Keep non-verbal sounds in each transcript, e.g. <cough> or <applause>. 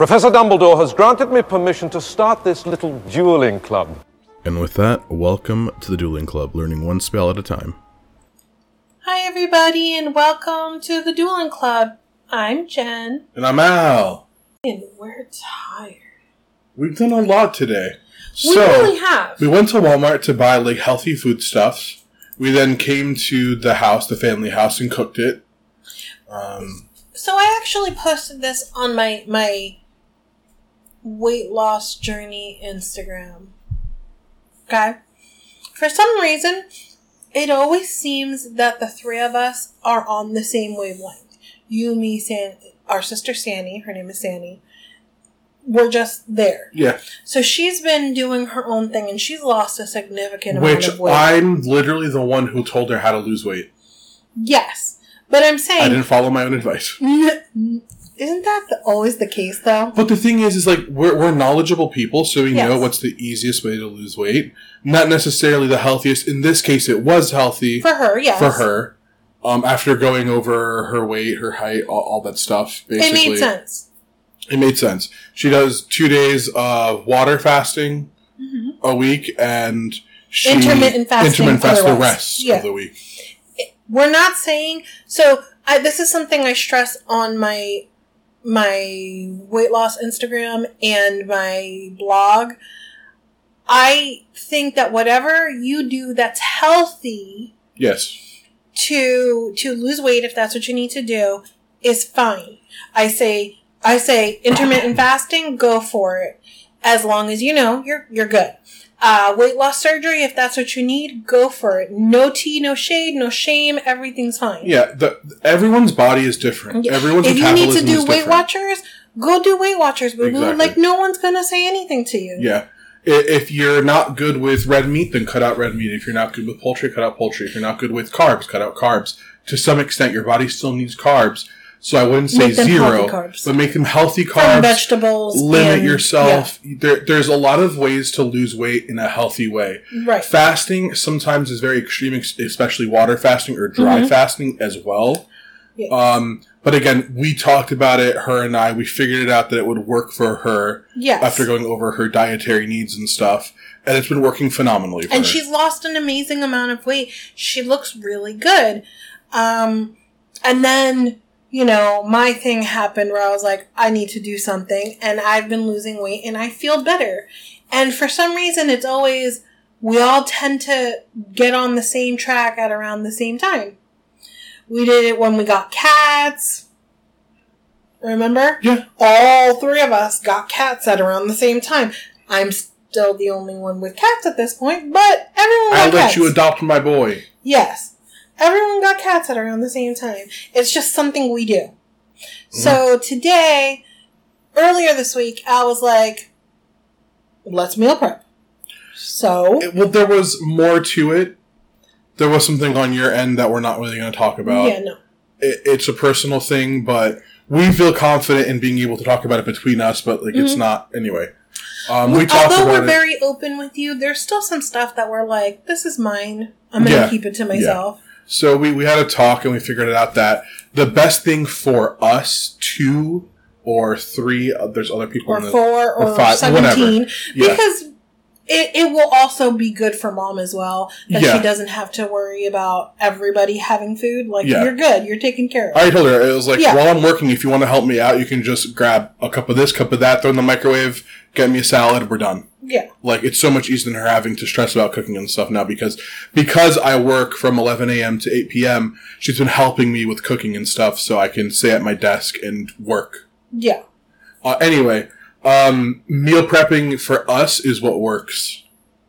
Professor Dumbledore has granted me permission to start this little dueling club. And with that, welcome to the Dueling Club, learning one spell at a time. Hi, everybody, and welcome to the Dueling Club. I'm Jenn, And I'm Al. and we're tired. We've done a lot today. We so, really have. we went to Walmart to buy like healthy foodstuffs. We then came to the house, the family house, and cooked it. Um, So I actually posted this on my my weight loss journey Instagram. Okay? For some reason, it always seems that the three of us are on the same wavelength. You, me, San, our sister Sandy, her name is Sandy. We're just there. yeah, So she's been doing her own thing and she's lost a significant amount of weight. Which I'm literally the one who told her how to lose weight. yes. But I'm saying I didn't follow my own advice. <laughs> N- Isn't that the, always the case, though? But the thing is, is like we're, we're knowledgeable people, so we Yes. know what's the easiest way to lose weight. Not necessarily the healthiest. In this case, it was healthy For her, yes. for her. Um, after going over her weight, her height, all, all that stuff, basically, It made sense. It made sense. She does two days of water fasting a week, and she Mm-hmm. Intermittent fasting intermittent fast the rest Yeah. of the week. We're not saying so. I, this is something I stress on my my weight loss Instagram and my blog. I think that whatever you do that's healthy Yes, to to lose weight, if that's what you need to do, is fine. I say I say intermittent fasting, go for it. As long as you know you're you're good. Uh, weight loss surgery, if that's what you need, go for it. No tea, no shade, no shame. Everything's fine. yeah. The, everyone's body is different. Yeah. Everyone's if you need to do Weight different. Watchers, go do Weight Watchers, boo boo. Exactly. Like no one's gonna say anything to you. Yeah. If you're not good with red meat, then cut out red meat. If you're not good with poultry, cut out poultry. If you're not good with carbs, cut out carbs. To some extent, your body still needs carbs. So I wouldn't say zero, carbs. but make them healthy From carbs. vegetables. limit and- yourself. There, there's a lot of ways to lose weight in a healthy way. Right. Fasting sometimes is very extreme, especially water fasting or dry Mhm. fasting as well. Yes. Um, but again, we talked about it, her and I. We figured it out that it would work for her yes. after going over her dietary needs and stuff, and it's been working phenomenally for her. and her. she's lost an amazing amount of weight. She looks really good. Um, and then, you know, my thing happened where I was like, I need to do something. And I've been losing weight and I feel better. And for some reason, it's always, we all tend to get on the same track at around the same time. We did it when we got cats. Remember? Yeah. All three of us got cats at around the same time. I'm still the only one with cats at this point, but everyone I'll let cats. you adopt my boy. Yes. Everyone got cats at around the same time. It's just something we do. So today, earlier this week, I was like, let's meal prep. So, It- well, there was more to it. There was something on your end that we're not really going to talk about. yeah, no. it, it's a personal thing, but we feel confident in being able to talk about it between us. But like, it's not anyway. Um, we talked Although about we're it. very open with you, there's still some stuff that we're like, this is mine. I'm going to Yeah. keep it to myself. So we we had a talk and we figured it out that the best thing for us two or three, uh, there's other people Or the, four or, five, 17. Yeah. Because it, it will also be good for mom as well that Yeah. she doesn't have to worry about everybody having food. Like, Yeah. you're good. You're taken care of. I told her it was like Yeah. while I'm working, if you want to help me out, you can just grab a cup of this, cup of that, throw in the microwave, get me a salad, we're done. Yeah. Like it's so much easier than her having to stress about cooking and stuff now because because I work from 11 a.m. to 8 p.m. She's been helping me with cooking and stuff, so I can stay at my desk and work. Yeah. Uh, anyway, um, meal prepping for us is what works.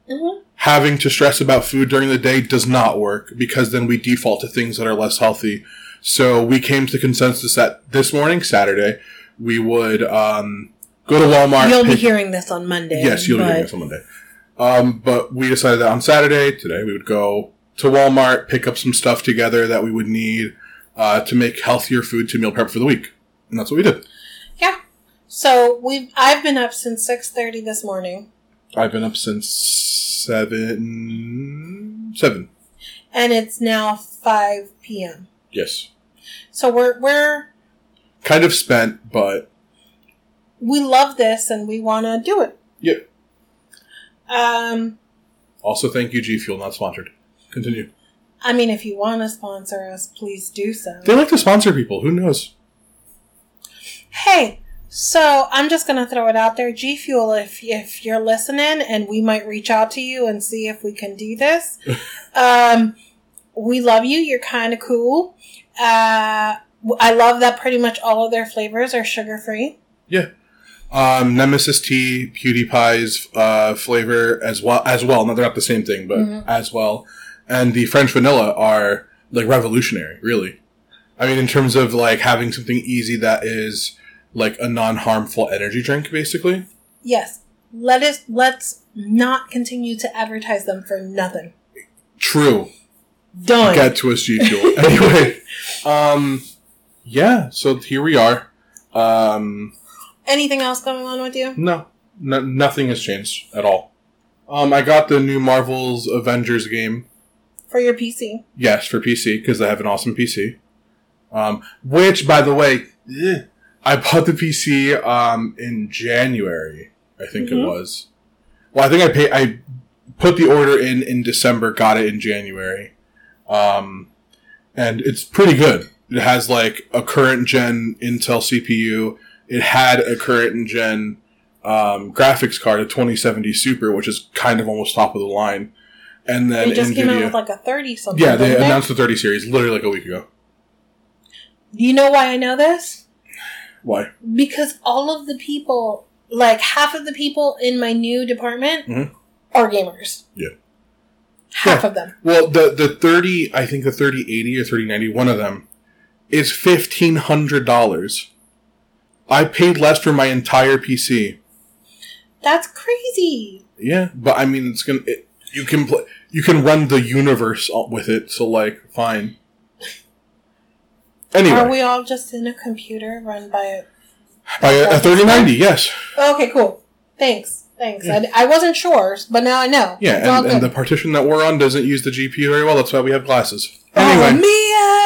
Mhm. Having to stress about food during the day does not work because then we default to things that are less healthy. So we came to the consensus that this morning, Saturday, we would um, go to Walmart. You'll be hearing this on Monday. Yes, you'll be hearing this on Monday. Um, but we decided that on Saturday, today, we would go to Walmart, pick up some stuff together that we would need uh, to make healthier food to meal prep for the week. And that's what we did. Yeah. So we've I've been up since six thirty this morning, I've been up since seven. Seven. and it's now five p.m. Yes. So we're we're Kind of spent, but we love this and we want to do it. Yep. Um, Also, thank you, G Fuel, not sponsored. Continue. I mean, if you want to sponsor us, please do so. They like to sponsor people. Who knows? Hey, so I'm just gonna throw it out there, G Fuel. If if you're listening, and we might reach out to you and see if we can do this. <laughs> um, we love you. You're kind of cool. Uh, I love that pretty much all of their flavors are sugar free. Yeah. Um, Nemesis Tea, PewDiePie's uh, flavor as well. As well, no, they're not the same thing, but Mhm. as well. And the French vanilla are like revolutionary, really. I mean, in terms of like having something easy that is like a non-harmful energy drink, basically. Yes, let us let's not continue to advertise them for nothing. True. Done. Get to us, G Fuel. <laughs> anyway, um, yeah. So here we are. Um, Anything else going on with you? No, no, nothing has changed at all. Um, I got the new Marvel's Avengers game. For your PC. Yes, for PC because I have an awesome PC. Um, which, by the way, eh, I bought the PC um in January. I think it Mhm. was. Well, I think I paid. I put the order in in December. Got it in January. Um, and it's pretty good. It has like a current gen Intel CPU. It had a current gen um, graphics card, a 2070 Super, which is kind of almost top of the line. And then They just Nvidia. came out with like a thirty something. Yeah, they announced the 30 series literally like a week ago. Do you know why I know this? Why? Because all of the people, like half of the people in my new department, Mhm. are gamers. Yeah. Half Yeah. of them. Well, the the 30, I think the 3080 or 3090, one of them is $1500. I paid less for my entire PC. That's crazy. Yeah, but I mean it's going to you can play you can run the universe with it, so like fine. Anyway, Are we all just in a computer run by a. by a, a 3090, yes. Okay, cool. Thanks. Thanks. Yeah. I, I wasn't sure, but now I know. Yeah, and, and the partition that we're on doesn't use the GPU very well. That's why we have glasses. Oh, Anyway, man!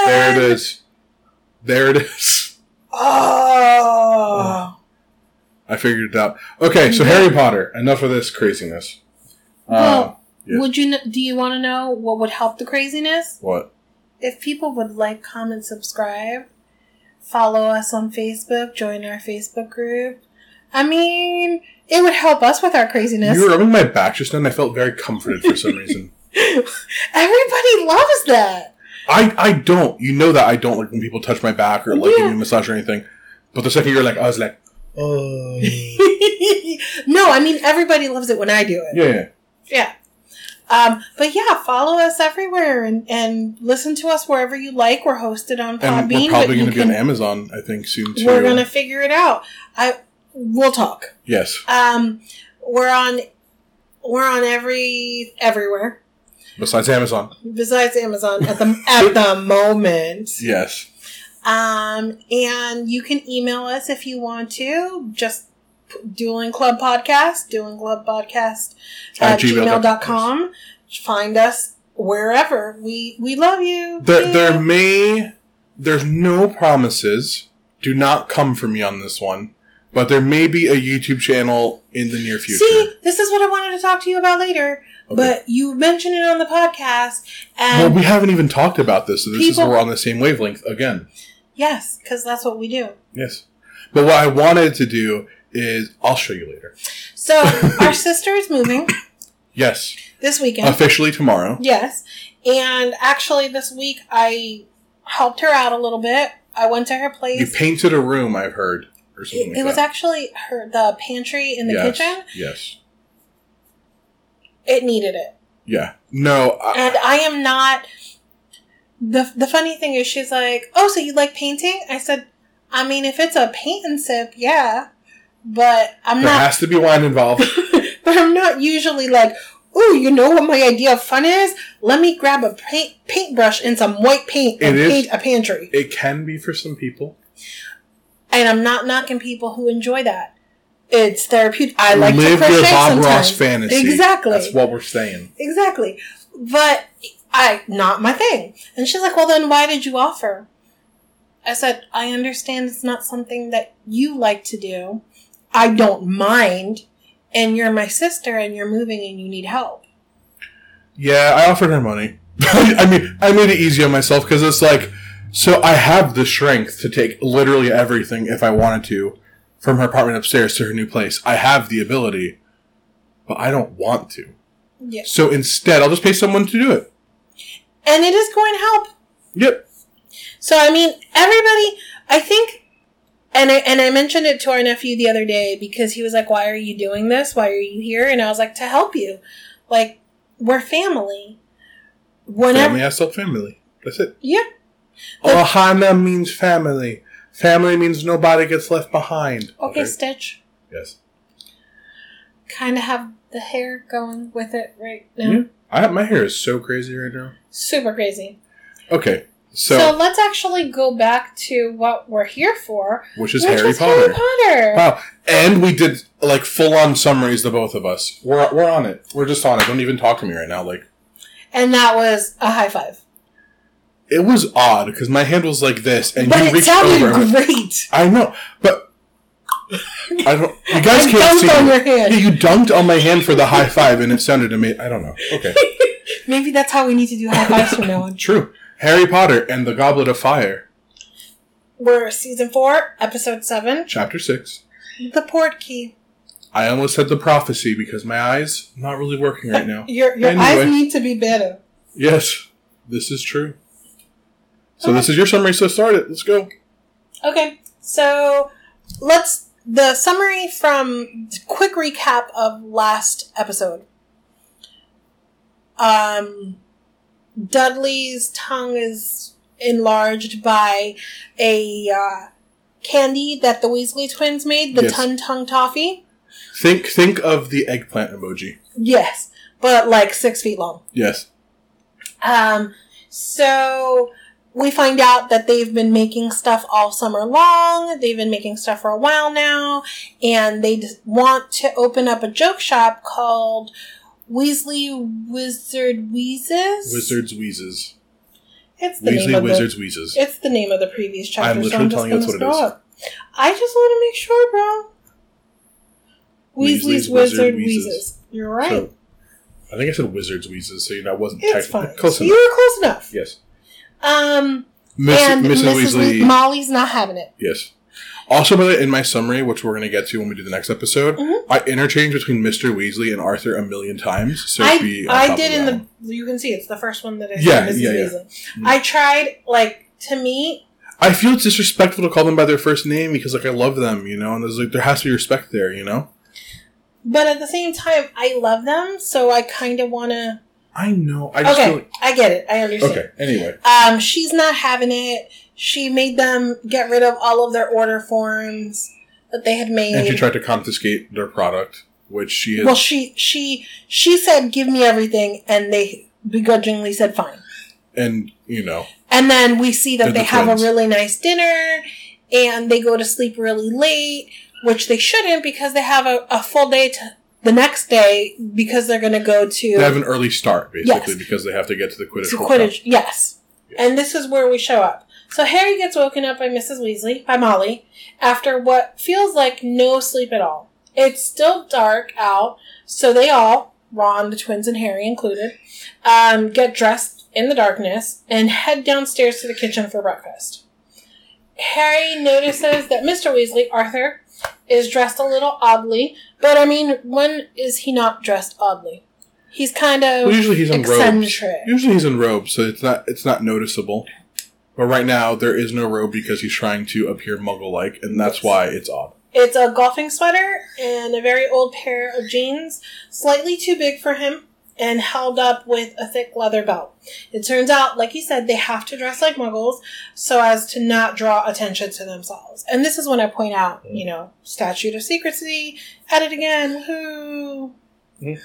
there it is. There it is. Oh. I figured it out. Okay, so Harry Potter. Enough of this craziness. Uh, yes. Would you? Do you want to know what would help the craziness? what? If people would like, comment, subscribe, follow us on Facebook, join our Facebook group. I mean, it would help us with our craziness. You were rubbing my back just now, and I felt very comforted for some reason. <laughs> Everybody loves that. I, I don't. You know that I don't like when people touch my back or like give me a massage or anything. But the second you're like, I was like, oh. <laughs> no, I mean everybody loves it when I do it. yeah. Yeah. Um, but yeah, follow us everywhere and, and listen to us wherever you like. We're hosted on And Podbean. we're probably going to be on Amazon, I think, soon too. We're gonna figure it out. I we'll talk. Yes. Um, we're on we're on every everywhere Besides Amazon. besides Amazon at the at the <laughs> moment. Yes. Um, and you can email us if you want to. Just Dueling Club Podcast, Dueling Club Podcast At at gmail.com. gmail.com. Find us wherever. We we love you. There, Yeah. there may, there's no promises. Do not come for me on this one. But there may be a YouTube channel in the near future. See, this is what I wanted to talk to you about later. Okay. But you mentioned it on the podcast, well, and we haven't even talked about this, so this is we're on the same wavelength again. yes, because that's what we do. Yes. But what I wanted to do is, I'll show you later. So <laughs> our sister is moving Yes. this weekend. Officially tomorrow. Yes. And actually, this week I helped her out a little bit. I went to her place. You painted a room, I've heard. Or something it, like it was actually her the pantry in the yes. kitchen. Yes. It needed it, Yeah. No. I, and I am not. the The funny thing is, she's like, "Oh, so you like painting?" I said, "I mean, if it's a paint and sip, yeah, but I'm there not. There has to be wine involved. <laughs> but I'm not usually like." Oh, you know what my idea of fun is? Let me grab a paint paintbrush and some white paint and is- paint a pantry. it can be for some people. and I'm not knocking people who enjoy that. It's therapeutic. I like Live to crochet your Bob sometimes. Ross fantasy. Exactly. That's what we're saying. Exactly. But I not my thing. And she's like, "Well, then why did you offer?" I said, "I understand it's not something that you like to do. I don't mind, and you're my sister, and you're moving, and you need help. Yeah, I offered her money. <laughs> I mean, I made it easy on myself because it's like, so I have the strength to take literally everything if I wanted to from her apartment upstairs to her new place. I have the ability, but I don't want to. Yeah, So instead, I'll just pay someone to do it. and it is going to help. Yep. So I mean, everybody. I think, and I and I mentioned it to our nephew the other day because he was like, "Why are you doing this? Why are you here?" And I was like, "To help you. Like, we're family. Whenever, Family I help family. That's it. yeah, Ohana means family. Family means nobody gets left behind. okay, Stitch. Yes. Kind of have the hair going with it right now. Yeah. I have, my hair is so crazy right now. Super crazy. Okay. So, So, let's actually go back to what we're here for, which is which Harry Potter. Harry Potter. Wow. And we did like full on summaries, the both of us. We're, we're on it. We're just on it. Don't even talk to me right now. Like, And that was a high five. It was odd because my hand was like this and But you it reached sounded over. great. I know, but I don't. You guys I can't dunked see. on me. your hand. Yeah, you dunked on my hand for the high five, and it sounded amazing. I don't know. Okay, <laughs> Maybe that's how we need to do high fives from now on. <laughs> true. Harry Potter and the Goblet of Fire, We're season four, episode seven, chapter six. the port key. I almost said the prophecy because my eyes not really working right uh, now. Your your Anyway. eyes need to be better. Yes, this is true. So this is your summary. So start it. Let's go. Okay, so let's the summary from quick recap of last episode. Um, Dudley's tongue is enlarged by a uh, candy that the Weasley twins made, the Yes. Ton Tongue Toffee. Think think of the eggplant emoji. Yes, but like six feet long. Yes. Um, so we find out that they've been making stuff all summer long. They've been making stuff for a while now, and they want to open up a joke shop called Weasley Wizard Wheezes. Wizards Wheezes. It's the name Weasley of Wizards the. Wheezes. It's the name of the previous chapter. I'm so literally I'm just telling you what it scroll up. I just want to make sure, bro. Weasley's Weasley's Wizard Wheezes. Wheezes. You're right. So, I think I said Wizards Wheezes, so you know I wasn't it's technically fine. close you enough. were close enough. Yes. Um, Miss, and Mrs. Mrs. Weasley. Weasley, Molly's not having it. yes. Also, by the way, in my summary, which we're going to get to when we do the next episode, Mhm. I interchange between Mr. Weasley and Arthur a million times. So I, be on I top did of in that. the. You can see it's the first one that I said. Yeah, Mrs. yeah, yeah. Weasley. Mm. I tried like to me. I feel it's disrespectful to call them by their first name because, like, I love them, you know, and there's like there has to be respect there, you know. But at the same time, I love them, so I kind of want to. I know. I just Okay, like, I get it. I understand. okay. Anyway, Um, she's not having it. She made them get rid of all of their order forms that they had made. and she tried to confiscate their product, which she is. well, she she she said, "Give me everything," and they begrudgingly said, "Fine." and you know, And then we see that they the have twins. a really nice dinner and they go to sleep really late, which they shouldn't because they have a, a full day to the next day because they're going to go to, they have an early start basically Yes. because they have to get to the Quidditch. to. Quidditch. Yes. And this is where we show up. So Harry gets woken up by Mrs. Weasley, by Molly, after what feels like no sleep at all. It's still dark out, so they all, Ron, the twins, and Harry included, um, get dressed in the darkness and head downstairs to the kitchen for breakfast. Harry notices that Mr. Weasley, Arthur, is dressed a little oddly, but I mean, when is he not dressed oddly? He's kind of Well, usually he's in robes. Usually he's in robes, so it's not it's not noticeable. But right now there is no robe because he's trying to appear Muggle-like, and that's why it's odd. It's a golfing sweater and a very old pair of jeans, slightly too big for him, and held up with a thick leather belt. It turns out, like he said, they have to dress like muggles so as to not draw attention to themselves. And this is when I point out, you know, statute of secrecy, at it again, woohoo. Mm.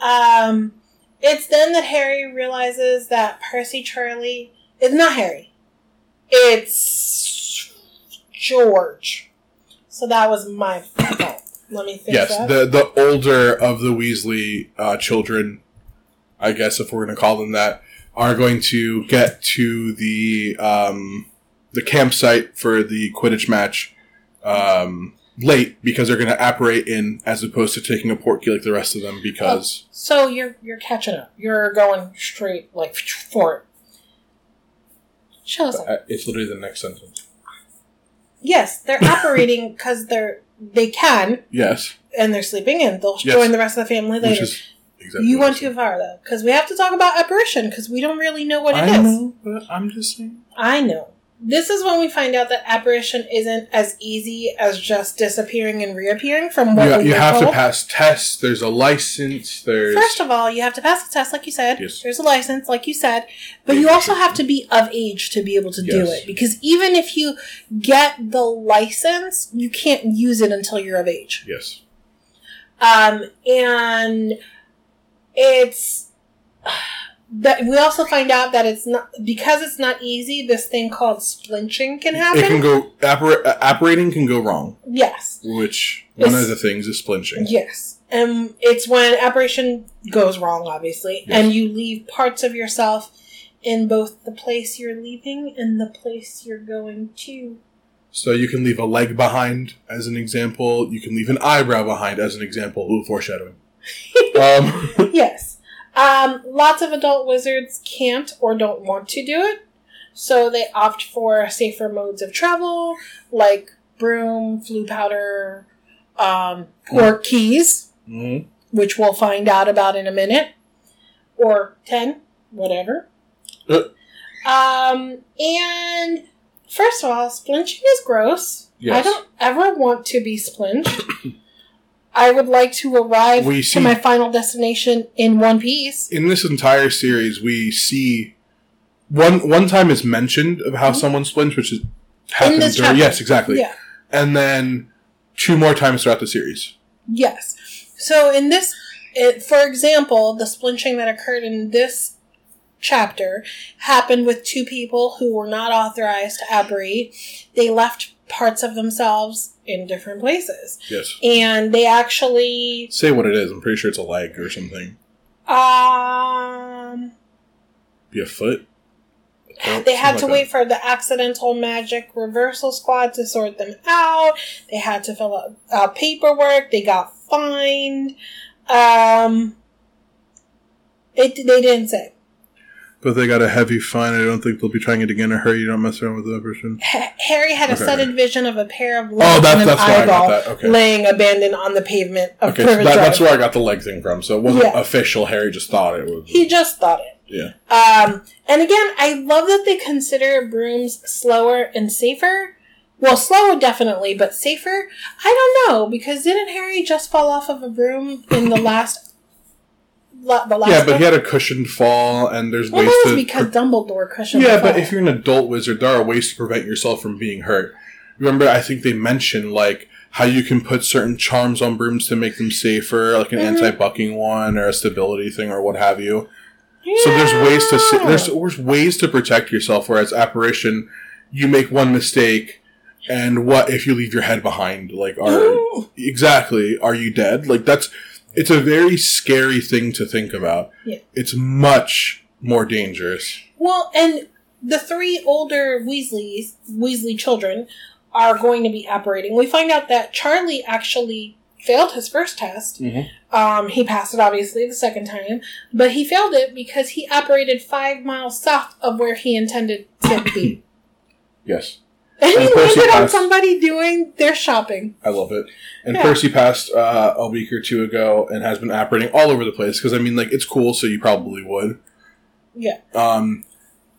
Um, it's then that Harry realizes that Percy Charlie is not Harry. It's George. So that was my fault. Let me fix Yes, that. the the older of the Weasley uh, children, I guess if we're going to call them that, are going to get to the um, the campsite for the Quidditch match um, late because they're going to apparate in as opposed to taking a port key like the rest of them because So you're you're catching up. You're going straight like for it. Show us. uh, it's literally the next sentence. Yes, they're <laughs> apparating because they're they can Yes, and they're sleeping in. They'll Yes. join the rest of the family which later. is exactly. you went too far though, because we have to talk about apparition because we don't really know what it is. I know, but I'm just saying. I know. This is when we find out that apparition isn't as easy as just disappearing and reappearing from what You, we you have to pass tests. There's a license. There's First of all, you have to pass the test, like you said. Yes. There's a license, like you said, but you also have to be of age to be able to do it. Because even if you get the license, you can't use it until you're of age. yes, Um, and it's <sighs> that we also find out that it's not because it's not easy. This thing called splinching can happen. it can go appar- uh, apparating can go wrong, yes, which one It's- of the things is splinching. yes, and it's when apparition goes wrong, obviously, Yes. and you leave parts of yourself in both the place you're leaving and the place you're going to. So you can leave a leg behind, as an example. You can leave an eyebrow behind, as an example. Ooh, foreshadowing. Um, <laughs> Yes. Um, lots of adult wizards can't or don't want to do it, so they opt for safer modes of travel, like broom, Floo powder, um, port keys, mhm. which we'll find out about in a minute, or 10, whatever. Uh. Um, and first of all, splinching is gross. I don't ever want to be splinched. <coughs> I would like to arrive We to my final destination in one piece. in this entire series, we see one one time is mentioned of how mm-hmm. someone splinches, which is happens this during yes, exactly, Yeah. and then two more times throughout the series. Yes. So in this, it, for example, the splinching that occurred in this chapter happened with two people who were not authorized to apparate. They left parts of themselves in different places, Yes, and they actually say what it is. I'm pretty sure it's a leg or something. um Be a foot. They had to like wait for the accidental magic reversal squad to sort them out. They had to fill out uh, paperwork. They got fined. Um, it, they didn't say. But they got a heavy fine. I don't think they'll be trying it again. in a hurry. You don't mess around with that person. Ha- Harry had a Okay. sudden vision of a pair of Oh, legs that's and an that's I got eyeball. Okay. laying abandoned on the pavement of Okay, so that, that's where I got the leg thing from. So it wasn't Yeah. official. Harry just thought it was. He just thought it. yeah. Um, and again, I love that they consider brooms slower and safer. Well, slower definitely, but safer. I don't know because didn't Harry just fall off of a broom in the <laughs> last, la- the last? Yeah, but he had a cushioned fall, and there's Well, ways that was to. because Dumbledore cushioned. Yeah, but fall. if you're an adult wizard, there are ways to prevent yourself from being hurt. Remember, I think they mentioned like how you can put certain charms on brooms to make them safer, like an Mhm. anti-bucking one or a stability thing or what have you. So there's ways to sa- there's, there's ways to protect yourself. Whereas apparition, you make one mistake, and what if you leave your head behind? Like, are Ooh. <gasps> exactly are you dead? Like that's it's a very scary thing to think about. Yeah. It's much more dangerous. Well, and the three older Weasleys, Weasley children, are going to be apparating. We find out that Charlie actually failed his first test. Mhm. Um, he passed it obviously the second time, but he failed it because he apparated five miles south of where he intended to be. <coughs> Yes. And he And Percy landed on somebody doing their shopping. I love it. And Yeah. Percy passed uh, a week or two ago and has been apparating all over the place because I mean, like, it's cool, so you probably would. Yeah. Um,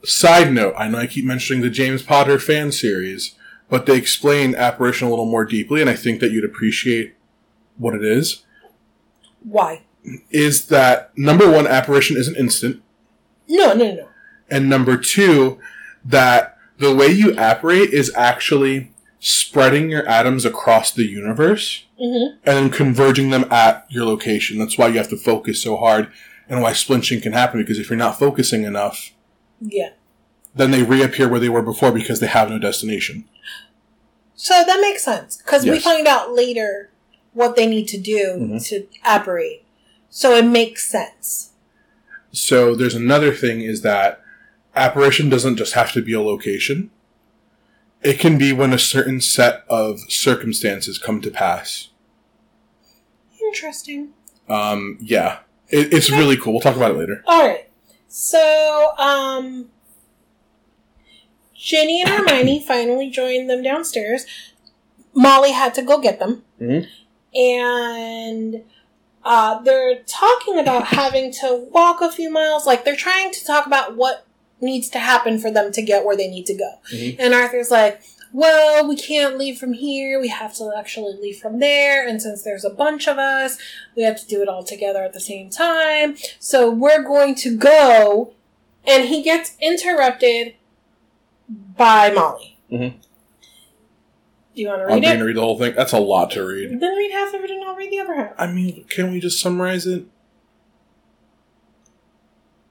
side note: I know I keep mentioning the James Potter fan series, but they explain apparition a little more deeply, and I think that you'd appreciate what it is. Why? Is that number one? Apparition isn't instant, No, no, no. and number two, that the way you apparate is actually spreading your atoms across the universe Mm-hmm. and then converging them at your location. That's why you have to focus so hard and why splinching can happen because if you're not focusing enough, Yeah. then they reappear where they were before because they have no destination. So that makes sense because we find out later what they need to do Mhm. to apparate. So it makes sense. So there's another thing is that apparition doesn't just have to be a location. It can be when a certain set of circumstances come to pass. Interesting. Um, yeah, it, it's really cool. We'll talk about it later. All right. So, um, Ginny and Hermione <coughs> finally joined them downstairs. Molly had to go get them. Mhm. And uh, they're talking about having to walk a few miles. Like, they're trying to talk about what needs to happen for them to get where they need to go. Mhm. And Arthur's like, well, we can't leave from here. We have to actually leave from there. And since there's a bunch of us, we have to do it all together at the same time. So we're going to go. And he gets interrupted by Molly. Mhm. Do you want to read I'm read going to read the whole thing. That's a lot to read. Then read half of it and I'll read the other half. I mean, can we just summarize it?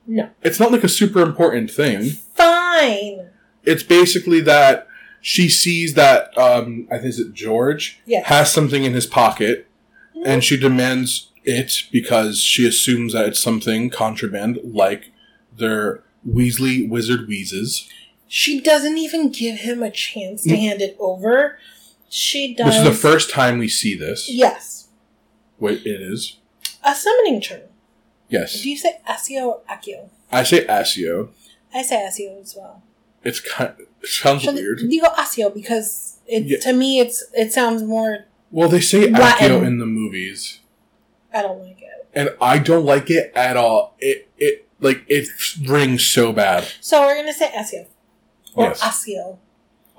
No. It's not like a super important thing. Fine. It's basically that she sees that um, I think is it George Yes. has something in his pocket, and she demands it because she assumes that it's something contraband, like their Weasley wizard wheezes. She doesn't even give him a chance to hand it over. She does. This is the first time we see this. Yes. Wait, it is. A summoning charm. Yes, Do you say Accio or Accio? I say Asio. I say Accio as well. It's kind. It sounds So weird. Digo Accio because it Yeah. to me it's it sounds more. Well, they say Latin. Accio in the movies. I don't like it. and I don't like it at all. It it like it rings so bad. So we're gonna say Accio or Yes. Accio.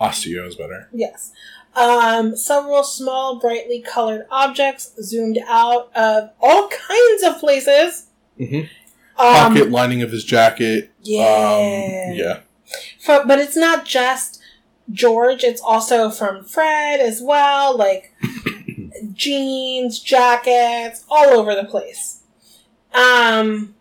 Osteo is better. Yes. Um, several small, brightly colored objects zoomed out of all kinds of places. Mhm. Um, Pocket lining of his jacket. yeah. Um, yeah. For, but it's not just George, it's also from Fred as well, like <coughs> jeans, jackets, all over the place. Um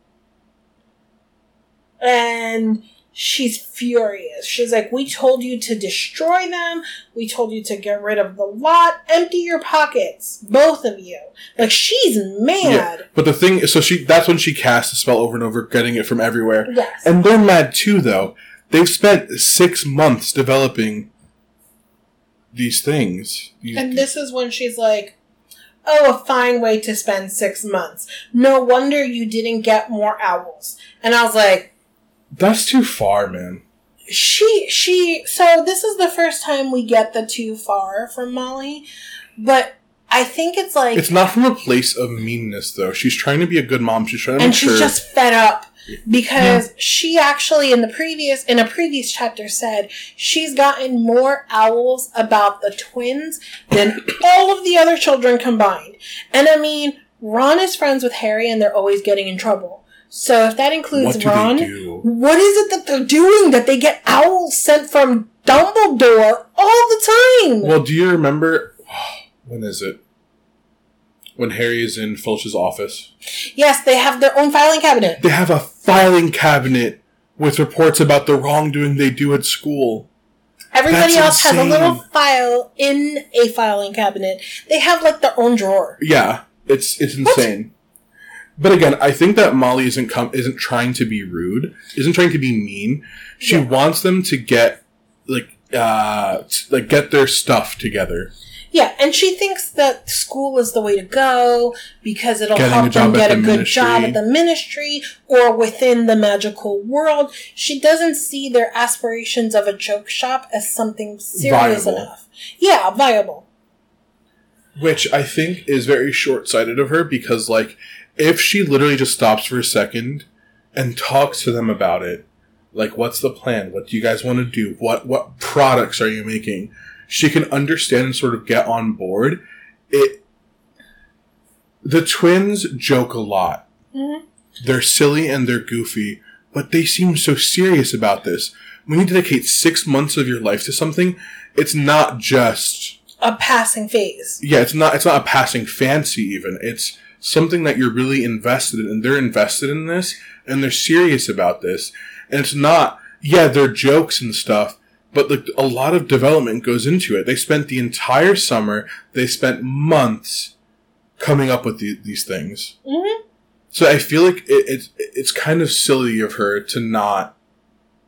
and she's furious. She's like, "We told you to destroy them. We told you to get rid of the lot. Empty your pockets, both of you." Like she's mad. Yeah. But the thing is, so she that's when she casts the spell over and over, getting it from everywhere. Yes. And they're mad too, though. They've spent six months developing these things. These- And this is when she's like, Oh, a fine way to spend six months. No wonder you didn't get more owls. And I was like, that's too far, man. she, she, so this is the first time we get the too far from Molly, but I think it's like, It's not from a place of meanness, though. She's trying to be a good mom. She's trying to and she's just fed up because she actually in the previous in a previous chapter said she's gotten more owls about the twins than <coughs> all of the other children combined and i mean ron is friends with harry and they're always getting in trouble so if that includes what ron what is it that they're doing that they get owls sent from dumbledore all the time? Well, do you remember <sighs> when is it? When Harry is in Filch's office, yes they have their own filing cabinet. They have a filing cabinet with reports about the wrongdoing they do at school. everybody That's else has a little file in a filing cabinet. They have like their own drawer. Yeah, it's it's insane. But again, I think that Molly isn't com- isn't trying to be rude, isn't trying to be mean. She Yeah. wants them to get like uh t- like get their stuff together. Yeah, and she thinks that school is the way to go because it'll Getting help them get a the good job at the ministry or within the magical world. She doesn't see their aspirations of a joke shop as something serious Viable. enough. Yeah, viable. Which I think is very short sighted of her because, like, if she literally just stops for a second and talks to them about it, like, what's the plan? What do you guys want to do? What what products are you making? She can understand and sort of get on board. It. The twins joke a lot. Mhm. They're silly and they're goofy, but they seem so serious about this. When you dedicate six months of your life to something, it's not just A passing phase. yeah, it's not it's not a passing fancy even. It's something that you're really invested in and they're invested in this and they're serious about this. And it's not yeah, they're jokes and stuff, but like a lot of development goes into it. They spent the entire summer, they spent months coming up with the, these things. hmm So I feel like it, it's it's kind of silly of her to not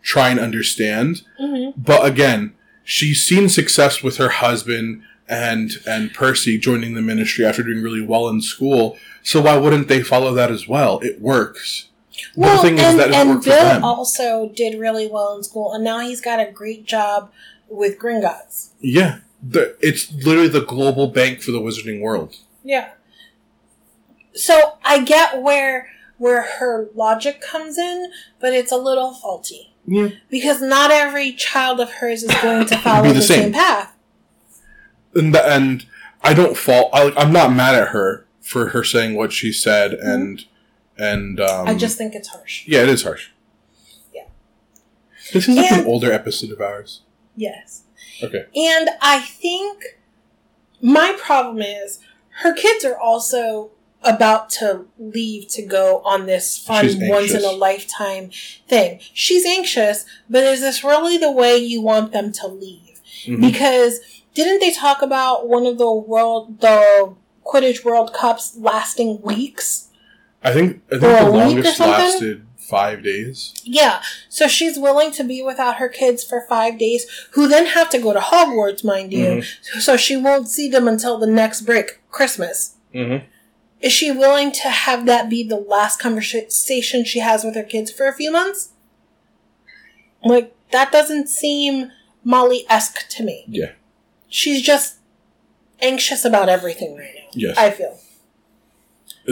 try and understand. hmm But again, she's seen success with her husband and and Percy joining the ministry after doing really well in school. So why wouldn't they follow that as well? It works. Well, the thing and, is that and Bill also did really well in school, and now he's got a great job with Gringotts. yeah, the, it's literally the global bank for the wizarding world. Yeah. So I get where where her logic comes in, but it's a little faulty Yeah. because not every child of hers is going to <coughs> follow the, the same. path. And th- and I don't fault. I, I'm not mad at her for her saying what she said, and and um, Mm-hmm. I just think it's harsh. yeah, it is harsh. Yeah. This is like And- an older episode of ours. Yes. Okay. And I think my problem is her kids are also about to leave to go on this fun once in a lifetime thing. She's anxious, but is this really the way you want them to leave? Mhm. Because didn't they talk about one of the world the Quidditch World Cups lasting weeks? I think I think the longest lasted five days. Yeah, so she's willing to be without her kids for five days, who then have to go to Hogwarts, mind you. Mm-hmm. So she won't see them until the next break, Christmas. Mm-hmm. Is she willing to have that be the last conversation she has with her kids for a few months? Like, that doesn't seem Molly esque to me. Yeah. She's just anxious about everything right now. Yes. I feel.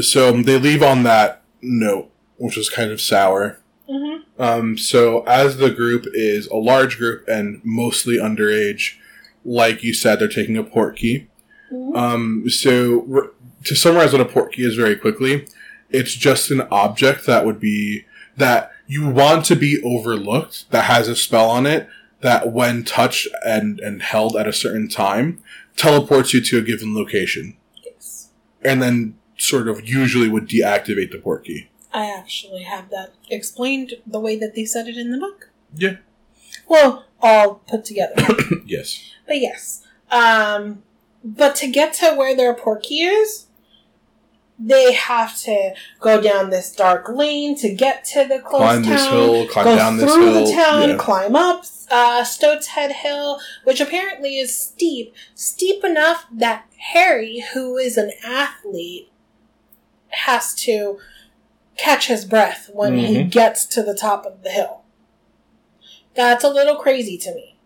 So um, they leave on that note, which was kind of sour. Mm-hmm. Um, so as the group is a large group and mostly underage, like you said, they're taking a port key. Mhm. Um, so r- to summarize what a port key is very quickly, it's just an object that would be that you want to be overlooked that has a spell on it that when touched and, and held at a certain time teleports you to a given location Yes. and then sort of usually would deactivate the port key. I actually have that explained the way that they said it in the book. Yeah. Well, all put together. <coughs> Yes. but yes. Um, but to get to where their portkey is, they have to go down this dark lane to get to the close Climb town. this hill, climb go down this through hill. the town, yeah. climb up uh, Stoatshead Hill, which apparently is steep, steep enough that Harry, who is an athlete, has to catch his breath when he Mhm. gets to the top of the hill. That's a little crazy to me.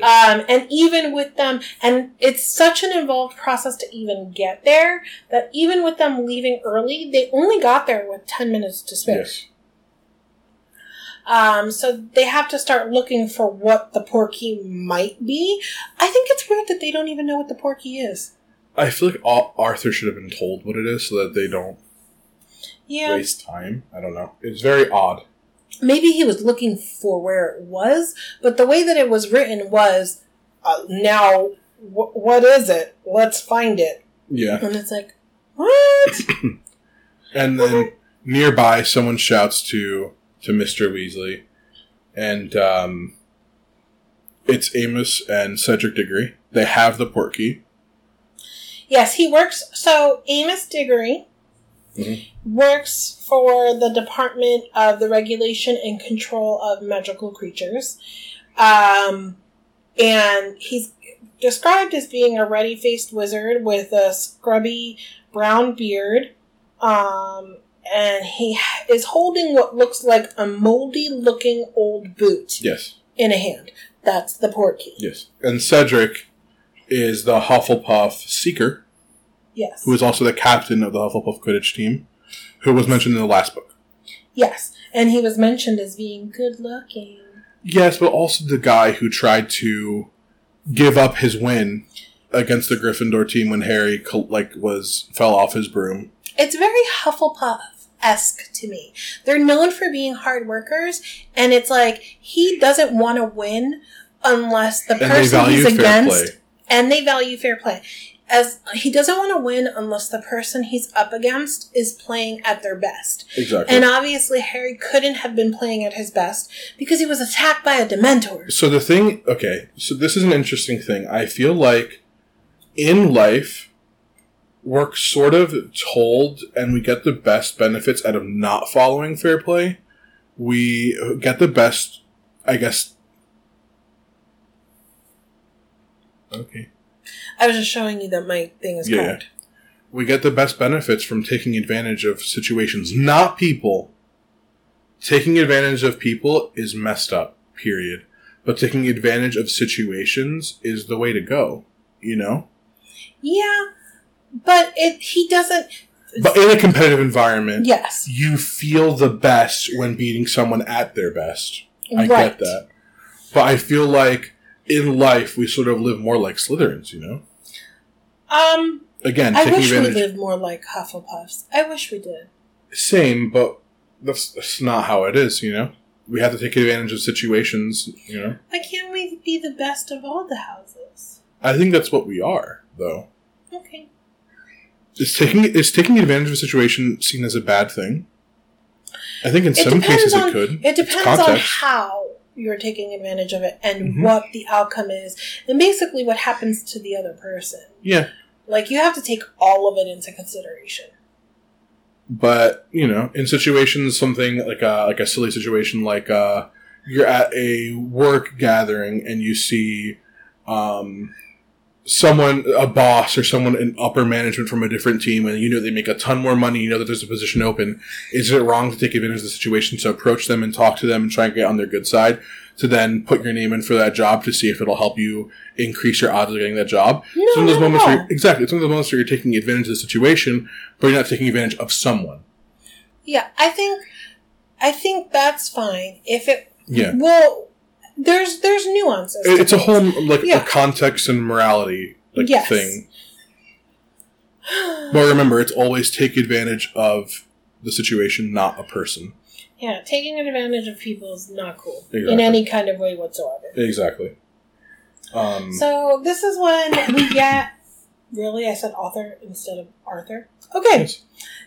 Um, and even with them, and it's such an involved process to even get there that even with them leaving early, they only got there with 10 minutes to spare. Yes. Um, so they have to start looking for what the portkey might be. I think it's weird that they don't even know what the portkey is. I feel like Arthur should have been told what it is so that they don't Yeah. waste time. I don't know. It's very odd. Maybe he was looking for where it was, but the way that it was written was, uh, now, wh- what is it? Let's find it. Yeah. And it's like, what? <laughs> And then nearby, someone shouts to to Mister Weasley, and um, it's Amos and Cedric Diggory. They have the port key. yes, he works. So Amos Diggory Mhm. works for the Department of the Regulation and Control of Magical Creatures. Um, and he's described as being a ruddy faced wizard with a scrubby brown beard. Um, and he is holding what looks like a moldy looking old boot Yes. in a hand. That's the port key. Yes. And Cedric is the Hufflepuff Seeker, Yes. who is also the captain of the Hufflepuff Quidditch team, who was mentioned in the last book. Yes. And he was mentioned as being good looking. Yes, but also the guy who tried to give up his win against the Gryffindor team when Harry like was fell off his broom. It's very Hufflepuff esque to me. They're known for being hard workers, and it's like he doesn't want to win unless the person he's against, play. and they value fair play. As he doesn't want to win unless the person he's up against is playing at their best. Exactly. And obviously, Harry couldn't have been playing at his best because he was attacked by a Dementor. So the thing, okay, so this is an interesting thing. I feel like in life, we're sort of told and we get the best benefits out of not following fair play. We get the best, I guess, Okay. I was just showing you that my thing is Yeah. We get the best benefits from taking advantage of situations, not people. Taking advantage of people is messed up, period. But taking advantage of situations is the way to go, you know? Yeah, but it he doesn't. But in a competitive environment, Yes, you feel the best when beating someone at their best. I right. get that. But I feel like in life we sort of live more like Slytherins, you know? Um, Again, I wish we lived more like Hufflepuffs. I wish we did. same, but that's, that's not how it is, you know? We have to take advantage of situations, you know? Why can't we be the best of all the houses? I think that's what we are, though. Okay. Is taking is taking advantage of a situation seen as a bad thing? I think in It some cases on- it could. It depends on how you're taking advantage of it and Mhm. what the outcome is, and basically what happens to the other person. Yeah, Like you have to take all of it into consideration. but you know, in situations something like a like a silly situation, like uh, you're at a work gathering and you see um, someone, a boss or someone in upper management from a different team, and you know they make a ton more money. You know that there's a position open. Is it wrong to take advantage of the situation to approach them and talk to them and try and get on their good side? To then put your name in for that job to see if it'll help you increase your odds of getting that job. No, It's one of those moments where exactly, it's one of those moments where you're taking advantage of the situation, but you're not taking advantage of someone. Yeah, I think I think that's fine. If it Yeah, well, there's there's nuances. It- it's a whole like Yeah. a context and morality like Yes. thing. But remember, it's always take advantage of the situation, not a person. Yeah, taking advantage of people is not cool in any kind of way whatsoever. Exactly. Um, So this is when we <coughs> get. Really, I said author instead of Arthur. Okay, yes.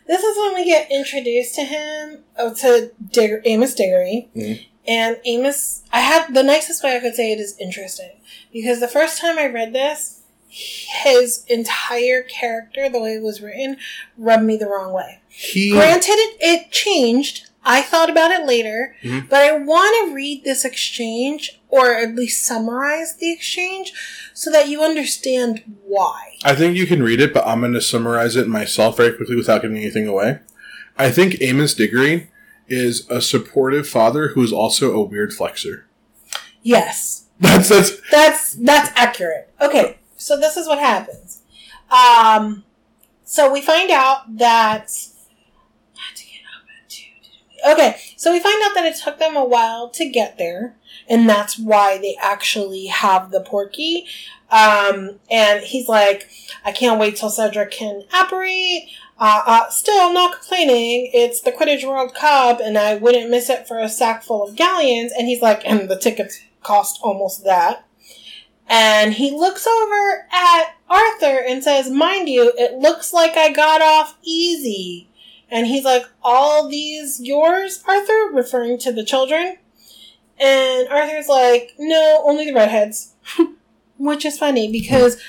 this is when we get introduced to him, oh, to Digger, Amos Diggory, Mhm. And Amos. I had the nicest way I could say it is interesting because the first time I read this, his entire character, the way it was written, rubbed me the wrong way. he Granted, it, it changed. I thought about it later, Mhm. but I want to read this exchange or at least summarize the exchange so that you understand why. I think you can read it, but I'm going to summarize it myself very quickly without giving anything away. I think Amos Diggory is a supportive father who is also a weird flexor. Yes, <laughs> That's that's that's that's accurate. Okay, so this is what happens. Um, so we find out that. I had to get up at two. Okay, so we find out that it took them a while to get there, and that's why they actually have the portkey. Um, and he's like, I can't wait till Cedric can apparate. Uh, uh, still not complaining. It's the Quidditch World Cup, and I wouldn't miss it for a sack full of galleons. And he's like, and the tickets cost almost that. And he looks over at Arthur and says, Mind you, it looks like I got off easy. And he's like, All these yours, Arthur? Referring to the children. And Arthur's like, No, only the redheads. <laughs> Which is funny because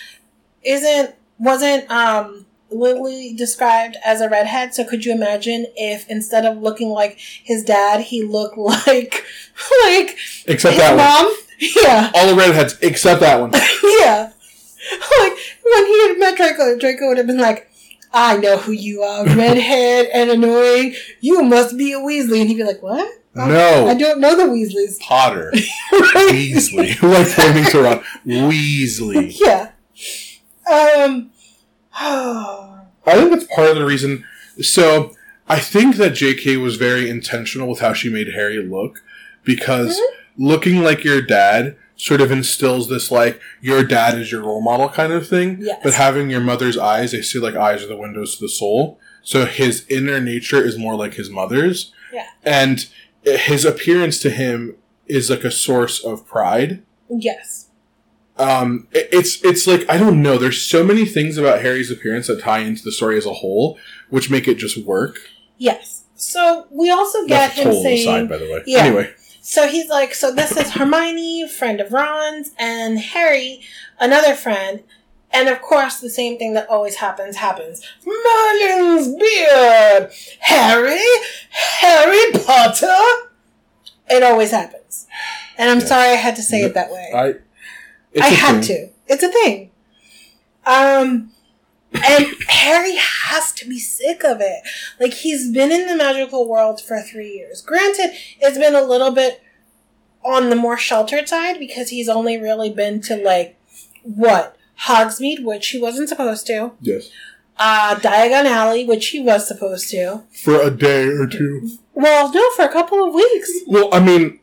isn't, wasn't, um, Lily described as a redhead, so could you imagine if instead of looking like his dad, he looked <laughs> like, like except his that one. mom? Yeah. All the redheads except that one. <laughs> yeah. Like when he had met Draco, Draco would have been like, I know who you are, <laughs> redhead and annoying. You must be a Weasley. And he'd be like, What? No, I don't know the Weasleys. Potter, Right? Weasley, like pointing to Ron. Weasley. yeah. Um <sighs> I think that's part of the reason. So I think that J.K. was very intentional with how she made Harry look because mm-hmm. looking like your dad sort of instills this like your dad is your role model kind of thing. Yes. But having your mother's eyes, they see like eyes are the windows to the soul. So his inner nature is more like his mother's. Yeah. And his appearance to him is like a source of pride. Yes. Um, it- it's it's like I don't know. There's so many things about Harry's appearance that tie into the story as a whole, which make it just work. Yes. So we also get That's him saying aside, by the way. Yeah. Anyway, So he's like, so this is Hermione, friend of Ron's, and Harry, another friend. And of course, the same thing that always happens happens. Merlin's beard! Harry? Harry Potter? It always happens. And I'm Yeah. sorry I had to say it that way. I it's I had thing. to. It's a thing. Um, and Harry has to be sick of it. Like he's been in the magical world for three years. Granted, it's been a little bit on the more sheltered side because he's only really been to like what Hogsmeade, which he wasn't supposed to. Yes. Uh, Diagon Alley, which he was supposed to. For a day or two. Well, no, for a couple of weeks. Well, I mean,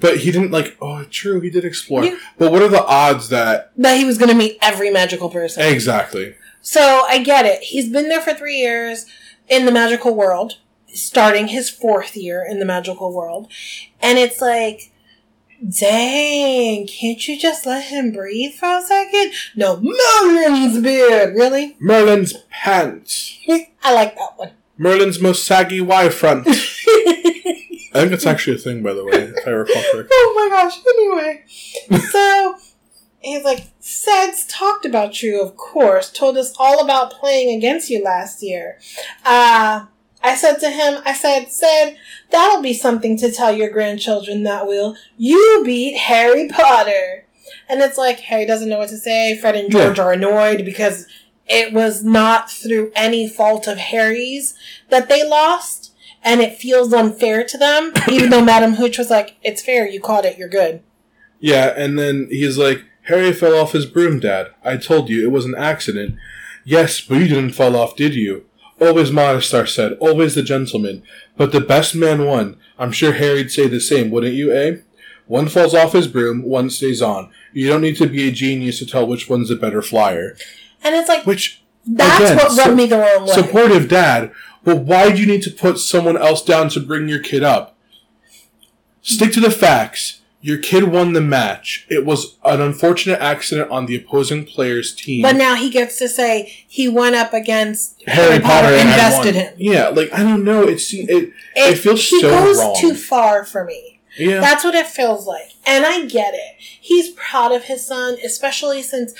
but he didn't like. Oh, true, he did explore. Yeah. But what are the odds that That he was going to meet every magical person. exactly? So I get it. He's been there for three years in the magical world, starting his fourth year in the magical world. And it's like, dang, can't you just let him breathe for a second? No, Merlin's beard, really? Merlin's pants. <laughs> I like that one. Merlin's most saggy Y front. <laughs> I think it's actually a thing, by the way, if I recall <laughs> correctly. oh my gosh, anyway. so he's like, Ced's talked about you, of course, told us all about playing against you last year. Uh, I said to him, I said, Ced, that'll be something to tell your grandchildren that will. You beat Harry Potter. And it's like, Harry doesn't know what to say. Fred and George are annoyed because it was not through any fault of Harry's that they lost. And it feels unfair to them, even though Madam Hooch was like, it's fair, you caught it, you're good. Yeah, and then he's like, Harry fell off his broom, Dad. I told you it was an accident. Yes, but you didn't fall off, did you? Always modest our Ced, always the gentleman. But the best man won. I'm sure Harry'd say the same, wouldn't you, eh? One falls off his broom, one stays on. You don't need to be a genius to tell which one's the better flyer. And it's like, Which, that's again, what rubbed so- me the wrong way. supportive dad, but why do you need to put someone else down to bring your kid up? Stick to the facts. Your kid won the match. It was an unfortunate accident on the opposing player's team. but now he gets to say he went up against Harry Potter and invested him. Yeah, like I don't know. It it it, feels he so goes wrong. too far for me. yeah, That's what it feels like. And I get it. He's proud of his son, especially since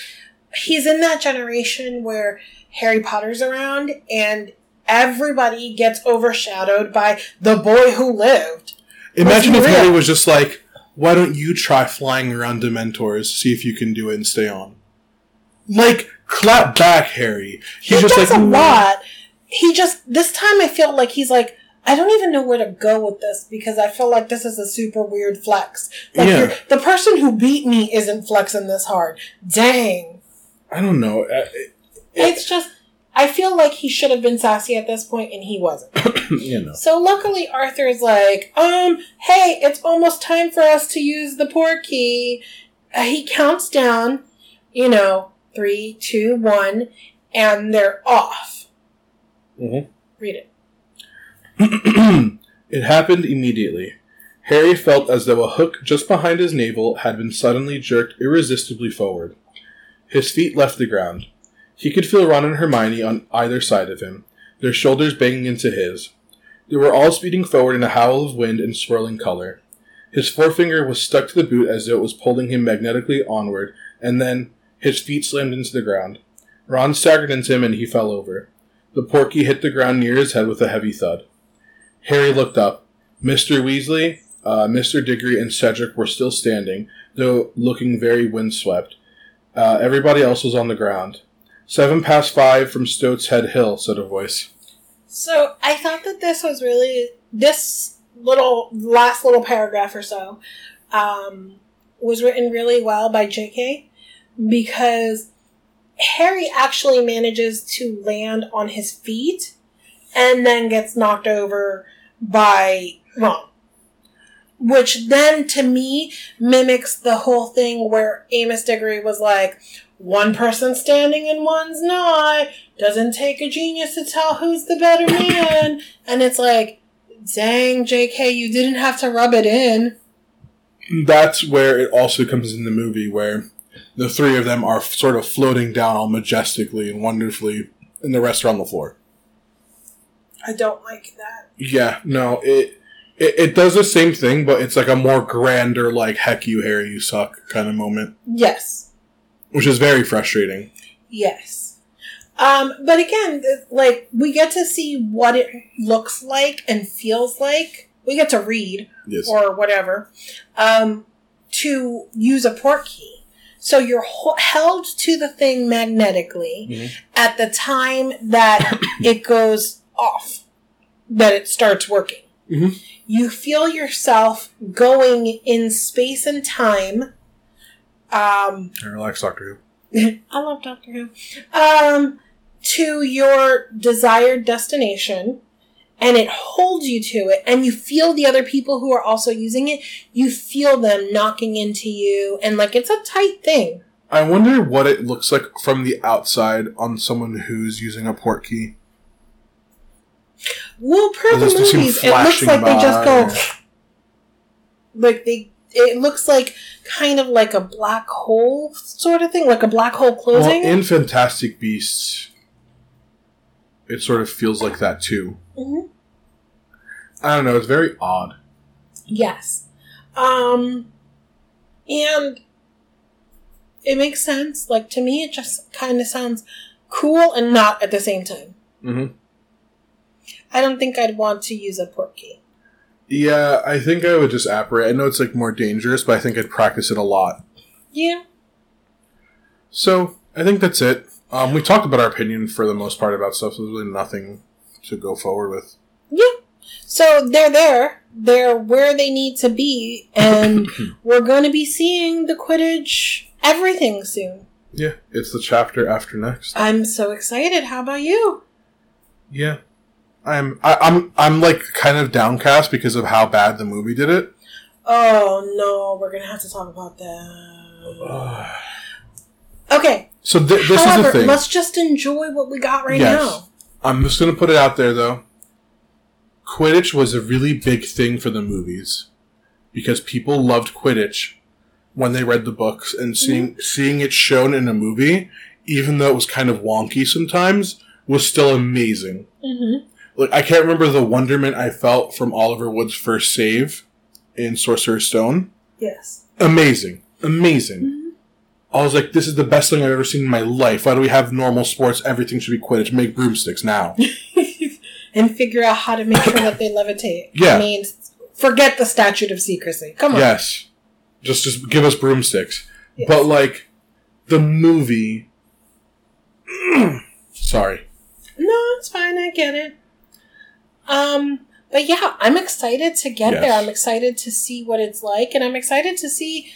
he's in that generation where Harry Potter's around and everybody gets overshadowed by the boy who lived. Imagine if. Harry was just like, "Why don't you try flying around Dementors? See if you can do it and stay on." Like, clap back, Harry. He just does like a "Mm, lot. He just this time I feel like he's like I don't even know where to go with this because I feel like this is a super weird flex. Like Yeah. the person who beat me isn't flexing this hard. Dang. I don't know. Uh, it- It's just I feel like he should have been sassy at this point and he wasn't. <clears throat> you know. So luckily Arthur's like, um, hey, it's almost time for us to use the port key. Uh, he counts down, you know, three, two, one, and they're off. Mhm. Read it. <clears throat> it happened immediately. Harry felt as though a hook just behind his navel had been suddenly jerked irresistibly forward. His feet left the ground. He could feel Ron and Hermione on either side of him, their shoulders banging into his. They were all speeding forward in a howl of wind and swirling color. His forefinger was stuck to the boot as though it was pulling him magnetically onward, and then his feet slammed into the ground. Ron staggered into him and he fell over. The portkey hit the ground near his head with a heavy thud. Harry looked up. Mr. Weasley, uh, Mr. Diggory, and Cedric were still standing, though looking very windswept. Uh, everybody else was on the ground. Seven past five from Stoatshead Hill, said a voice. So I thought that this was really this little last little paragraph or so um, was written really well by J.K. because Harry actually manages to land on his feet and then gets knocked over by Ron. Which then to me mimics the whole thing where Amos Diggory was like, one person standing and one's not. Doesn't take a genius to tell who's the better man. <laughs> and it's like, dang, JK, you didn't have to rub it in. That's where it also comes in the movie, where the three of them are sort of floating down all majestically and wonderfully, and the rest are on the floor. I don't like that. Yeah, no, it, it it does the same thing, but it's like a more grander, like "heck you, Harry, you suck" kind of moment, Yes. which is very frustrating. Yes. Um, but again, like, we get to see what it looks like and feels like. We get to read. Yes. or whatever, um, to use a port key. So you're ho- held to the thing magnetically Mhm. at the time that <coughs> it goes off, that it starts working. Mhm. You feel yourself going in space and time. Um, Relax, Doctor Who. <laughs> I love Doctor Who. Um, to your desired destination, and it holds you to it, and you feel the other people who are also using it. You feel them knocking into you, and like it's a tight thing. I wonder what it looks like from the outside on someone who's using a port key. Well, per the movies, it looks like they just go <laughs> like they. It looks like kind of like a black hole sort of thing, like a black hole Well, closing. in Fantastic Beasts, it sort of feels like that too. Mhm. I don't know. It's very odd. Yes. Um and it makes sense. Like to me it just kind of sounds cool and not at the same time. Mm-hmm. I don't think I'd want to use a port key. Yeah, I think I would just apparate. I know it's like more dangerous, but I think I'd practice it a lot. Yeah. So I think that's it. Um, we talked about our opinion for the most part about stuff, so there's really nothing to go forward with. Yeah. So they're there. They're where they need to be and <coughs> we're going to be seeing the Quidditch everything soon. Yeah, it's the chapter after next. I'm so excited. How about you? Yeah, I'm. I, I'm. I'm like kind of downcast because of how bad the movie did it. Oh no, we're to have to talk about that. <sighs> Okay. So th- this However, is the thing. let's just enjoy what we got right Yes. now. I'm just gonna put it out there though. Quidditch was a really big thing for the movies because people loved Quidditch when they read the books and seeing seeing it shown in a movie, even though it was kind of wonky sometimes, was still amazing. Mm-hmm. Like I can't remember the wonderment I felt from Oliver Wood's first save in Sorcerer's Stone. Yes. Amazing, amazing. Mm-hmm. I was like, this is the best thing I've ever seen in my life. Why do we have normal sports? Everything should be Quidditch. Make broomsticks now. <laughs> and figure out how to make sure that they levitate. Yeah. I mean, forget the statute of secrecy. Come on. Yes. Just just give us broomsticks. Yes. But like the movie <clears throat> Sorry. No, it's fine. I get it. Um, but yeah, I'm excited to get Yes. there. I'm excited to see what it's like, and I'm excited to see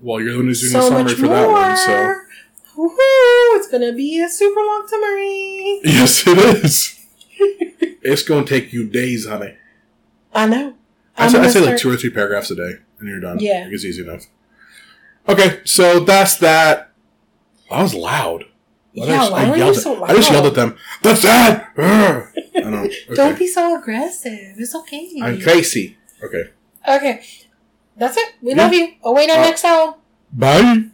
Well, you're the one who's doing the so summary for more. that one, so Woohoo! It's gonna be a super long summary. <laughs> Yes it is. it's gonna take you days, honey. I know. I I'm say, I say like two or three paragraphs a day and you're done. Yeah. It's easy enough. Okay, so that's that. I was loud. Why Yeah, I, just- why I were you yelled so at, I just yelled at them. That's that! I don't know. <laughs> Okay. Don't be so aggressive. It's okay. I'm crazy. Okay. Okay. That's it. We Yeah. love you. Await our Uh, next hour. Bye.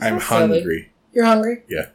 I'm so silly. hungry. You're hungry? Yeah.